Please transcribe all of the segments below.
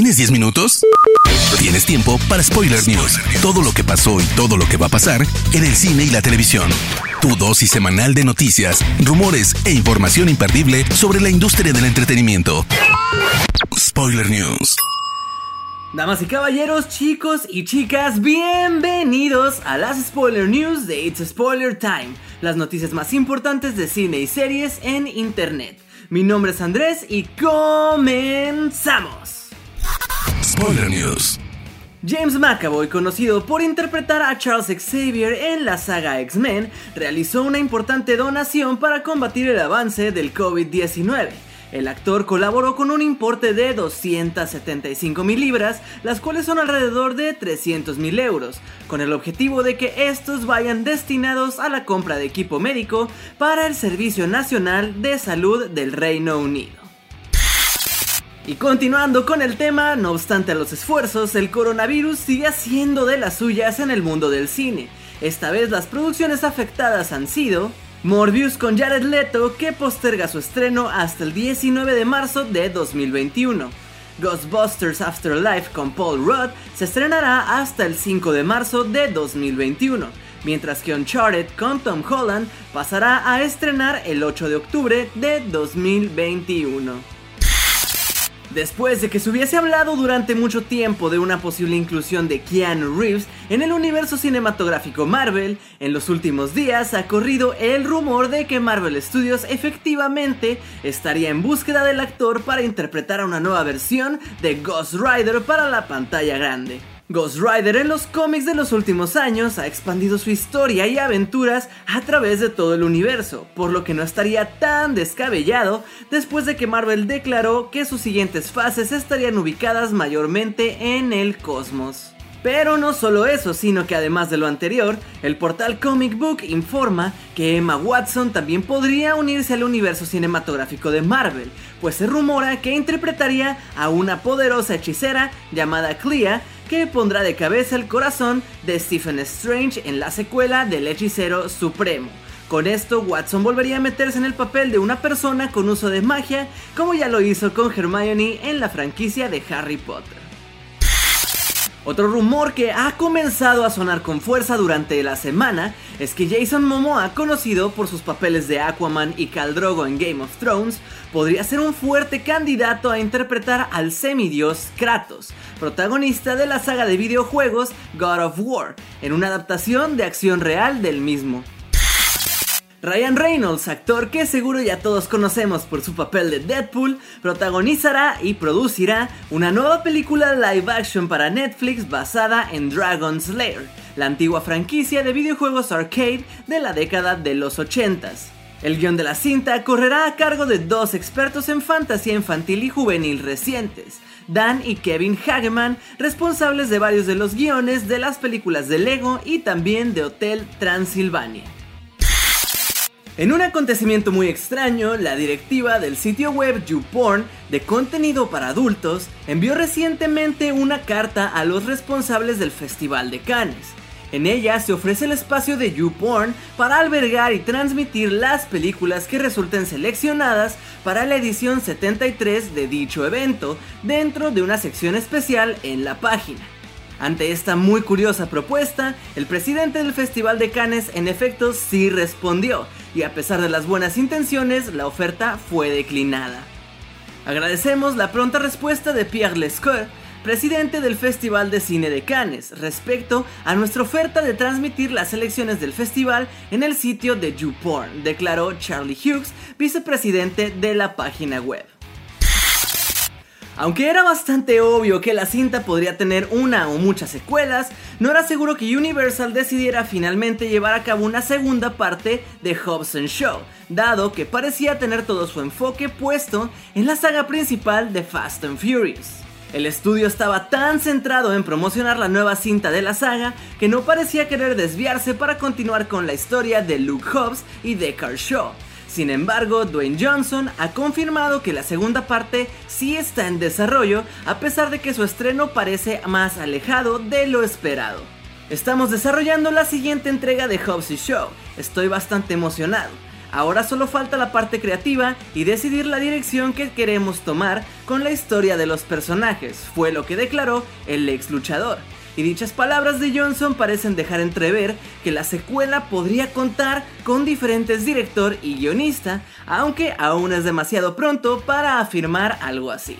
¿Tienes 10 minutos? Tienes tiempo para Spoiler News. Todo lo que pasó y todo lo que va a pasar en el cine y la televisión. Tu dosis semanal de noticias, rumores e información imperdible sobre la industria del entretenimiento. Spoiler News. Damas y caballeros, chicos y chicas, bienvenidos a las Spoiler News de It's Spoiler Time, las noticias más importantes de cine y series en Internet. Mi nombre es Andrés y comenzamos. News. James McAvoy, conocido por interpretar a Charles Xavier en la saga X-Men, realizó una importante donación para combatir el avance del COVID-19. El actor colaboró con un importe de 275 mil libras, las cuales son alrededor de 300 mil euros, con el objetivo de que estos vayan destinados a la compra de equipo médico para el Servicio Nacional de Salud del Reino Unido. Y continuando con el tema, no obstante a los esfuerzos, el coronavirus sigue haciendo de las suyas en el mundo del cine. Esta vez las producciones afectadas han sido Morbius con Jared Leto que posterga su estreno hasta el 19 de marzo de 2021. Ghostbusters Afterlife con Paul Rudd se estrenará hasta el 5 de marzo de 2021, mientras que Uncharted con Tom Holland pasará a estrenar el 8 de octubre de 2021. Después de que se hubiese hablado durante mucho tiempo de una posible inclusión de Keanu Reeves en el universo cinematográfico Marvel, en los últimos días ha corrido el rumor de que Marvel Studios efectivamente estaría en búsqueda del actor para interpretar a una nueva versión de Ghost Rider para la pantalla grande. Ghost Rider en los cómics de los últimos años ha expandido su historia y aventuras a través de todo el universo, por lo que no estaría tan descabellado después de que Marvel declaró que sus siguientes fases estarían ubicadas mayormente en el cosmos. Pero no solo eso, sino que además de lo anterior, el portal Comic Book informa que Emma Watson también podría unirse al universo cinematográfico de Marvel, pues se rumora que interpretaría a una poderosa hechicera llamada Clea que pondrá de cabeza el corazón de Stephen Strange en la secuela del Hechicero Supremo. Con esto, Watson volvería a meterse en el papel de una persona con uso de magia, como ya lo hizo con Hermione en la franquicia de Harry Potter. Otro rumor que ha comenzado a sonar con fuerza durante la semana es que Jason Momoa, conocido por sus papeles de Aquaman y Khal Drogo en Game of Thrones, podría ser un fuerte candidato a interpretar al semidios Kratos, protagonista de la saga de videojuegos God of War, en una adaptación de acción real del mismo. Ryan Reynolds, actor que seguro ya todos conocemos por su papel de Deadpool, protagonizará y producirá una nueva película live action para Netflix basada en Dragon Slayer, la antigua franquicia de videojuegos arcade de la década de los 80s. El guion de la cinta correrá a cargo de dos expertos en fantasía infantil y juvenil recientes, Dan y Kevin Hageman, responsables de varios de los guiones de las películas de Lego y también de Hotel Transilvania. En un acontecimiento muy extraño, la directiva del sitio web YouPorn de contenido para adultos envió recientemente una carta a los responsables del Festival de Cannes. En ella se ofrece el espacio de YouPorn para albergar y transmitir las películas que resulten seleccionadas para la edición 73 de dicho evento dentro de una sección especial en la página. Ante esta muy curiosa propuesta, el presidente del Festival de Cannes en efecto sí respondió, y a pesar de las buenas intenciones, la oferta fue declinada. Agradecemos la pronta respuesta de Pierre Lescoeur, presidente del Festival de Cine de Cannes, respecto a nuestra oferta de transmitir las elecciones del festival en el sitio de YouPorn, declaró Charlie Hughes, vicepresidente de la página web. Aunque era bastante obvio que la cinta podría tener una o muchas secuelas, no era seguro que Universal decidiera finalmente llevar a cabo una segunda parte de Hobbs Show, dado que parecía tener todo su enfoque puesto en la saga principal de Fast and Furious. El estudio estaba tan centrado en promocionar la nueva cinta de la saga que no parecía querer desviarse para continuar con la historia de Luke Hobbs y Deckard Shaw, sin embargo, Dwayne Johnson ha confirmado que la segunda parte sí está en desarrollo, a pesar de que su estreno parece más alejado de lo esperado. Estamos desarrollando la siguiente entrega de Hobbs Show, estoy bastante emocionado. Ahora solo falta la parte creativa y decidir la dirección que queremos tomar con la historia de los personajes, fue lo que declaró el ex luchador. Y dichas palabras de Johnson parecen dejar entrever que la secuela podría contar con diferentes director y guionista, aunque aún es demasiado pronto para afirmar algo así.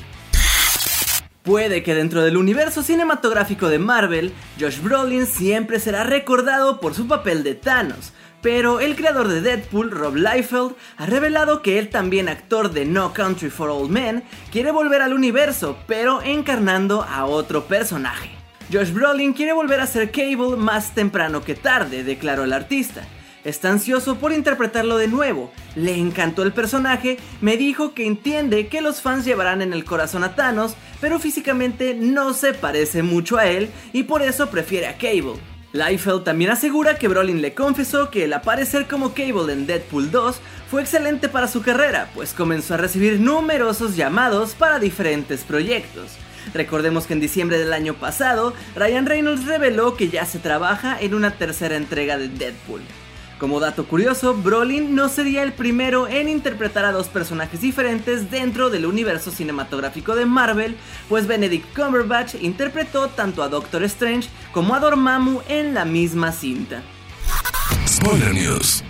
Puede que dentro del universo cinematográfico de Marvel, Josh Brolin siempre será recordado por su papel de Thanos, pero el creador de Deadpool, Rob Liefeld, ha revelado que él también actor de No Country for Old Men, quiere volver al universo, pero encarnando a otro personaje. Josh Brolin quiere volver a ser Cable más temprano que tarde, declaró el artista. Está ansioso por interpretarlo de nuevo, le encantó el personaje, me dijo que entiende que los fans llevarán en el corazón a Thanos, pero físicamente no se parece mucho a él y por eso prefiere a Cable. Liefeld también asegura que Brolin le confesó que el aparecer como Cable en Deadpool 2 fue excelente para su carrera, pues comenzó a recibir numerosos llamados para diferentes proyectos. Recordemos que en diciembre del año pasado, Ryan Reynolds reveló que ya se trabaja en una tercera entrega de Deadpool. Como dato curioso, Brolin no sería el primero en interpretar a dos personajes diferentes dentro del universo cinematográfico de Marvel, pues Benedict Cumberbatch interpretó tanto a Doctor Strange como a Dormammu en la misma cinta. Spoiler News.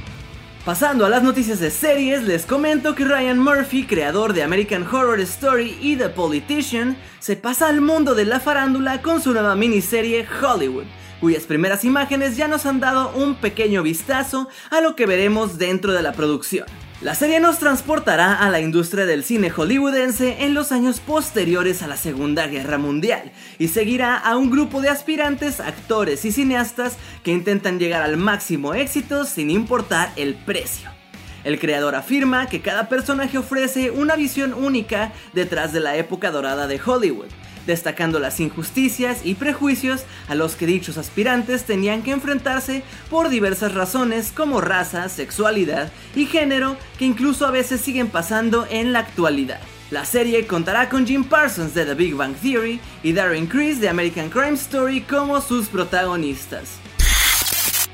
Pasando a las noticias de series, les comento que Ryan Murphy, creador de American Horror Story y The Politician, se pasa al mundo de la farándula con su nueva miniserie Hollywood cuyas primeras imágenes ya nos han dado un pequeño vistazo a lo que veremos dentro de la producción. La serie nos transportará a la industria del cine hollywoodense en los años posteriores a la Segunda Guerra Mundial y seguirá a un grupo de aspirantes, actores y cineastas que intentan llegar al máximo éxito sin importar el precio. El creador afirma que cada personaje ofrece una visión única detrás de la época dorada de Hollywood, destacando las injusticias y prejuicios a los que dichos aspirantes tenían que enfrentarse por diversas razones como raza, sexualidad y género que incluso a veces siguen pasando en la actualidad. La serie contará con Jim Parsons de The Big Bang Theory y Darren Criss de American Crime Story como sus protagonistas.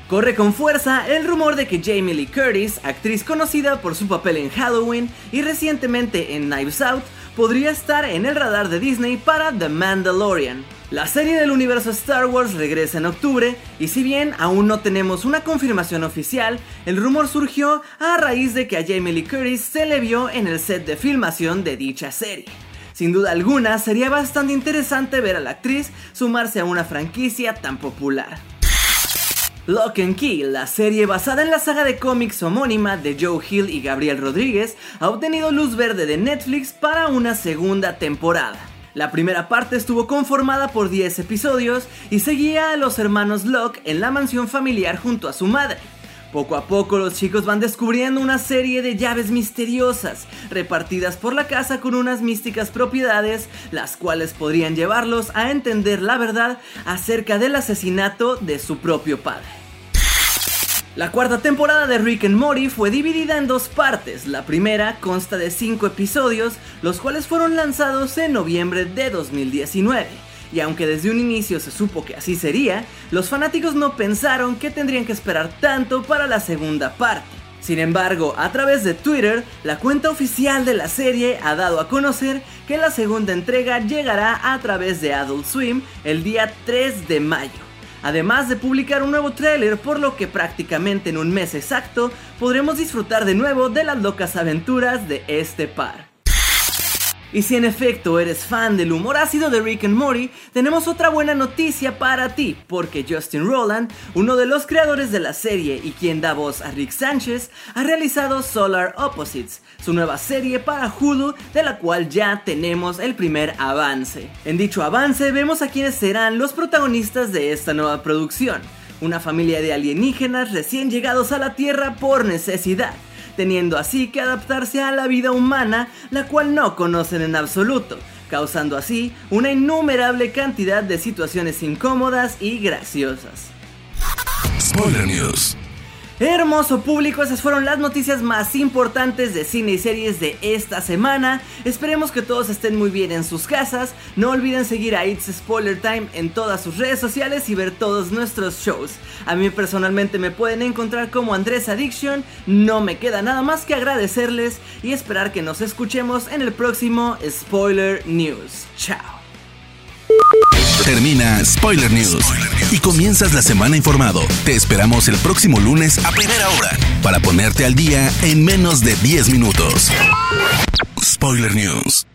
Corre con fuerza el rumor de que Jamie Lee Curtis, actriz conocida por su papel en Halloween y recientemente en Knives Out, podría estar en el radar de Disney para The Mandalorian. La serie del universo Star Wars regresa en octubre y si bien aún no tenemos una confirmación oficial, el rumor surgió a raíz de que a Jamie Lee Curtis se le vio en el set de filmación de dicha serie. Sin duda alguna sería bastante interesante ver a la actriz sumarse a una franquicia tan popular. Lock and Key, la serie basada en la saga de cómics homónima de Joe Hill y Gabriel Rodríguez, ha obtenido luz verde de Netflix para una segunda temporada. La primera parte estuvo conformada por 10 episodios y seguía a los hermanos Locke en la mansión familiar junto a su madre. Poco a poco los chicos van descubriendo una serie de llaves misteriosas repartidas por la casa con unas místicas propiedades, las cuales podrían llevarlos a entender la verdad acerca del asesinato de su propio padre. La cuarta temporada de Rick and Morty fue dividida en dos partes. La primera consta de 5 episodios, los cuales fueron lanzados en noviembre de 2019. Y aunque desde un inicio se supo que así sería, los fanáticos no pensaron que tendrían que esperar tanto para la segunda parte. Sin embargo, a través de Twitter, la cuenta oficial de la serie ha dado a conocer que la segunda entrega llegará a través de Adult Swim el día 3 de mayo además de publicar un nuevo tráiler por lo que prácticamente en un mes exacto podremos disfrutar de nuevo de las locas aventuras de este par. Y si en efecto eres fan del humor ácido de Rick and Morty, tenemos otra buena noticia para ti, porque Justin Roland, uno de los creadores de la serie y quien da voz a Rick Sánchez, ha realizado Solar Opposites, su nueva serie para Hulu, de la cual ya tenemos el primer avance. En dicho avance vemos a quienes serán los protagonistas de esta nueva producción, una familia de alienígenas recién llegados a la Tierra por necesidad teniendo así que adaptarse a la vida humana, la cual no conocen en absoluto, causando así una innumerable cantidad de situaciones incómodas y graciosas. Hermoso público, esas fueron las noticias más importantes de cine y series de esta semana. Esperemos que todos estén muy bien en sus casas. No olviden seguir a It's Spoiler Time en todas sus redes sociales y ver todos nuestros shows. A mí personalmente me pueden encontrar como Andrés Addiction. No me queda nada más que agradecerles y esperar que nos escuchemos en el próximo Spoiler News. Chao. Termina Spoiler News y comienzas la semana informado. Te esperamos el próximo lunes a primera hora para ponerte al día en menos de 10 minutos. Spoiler News.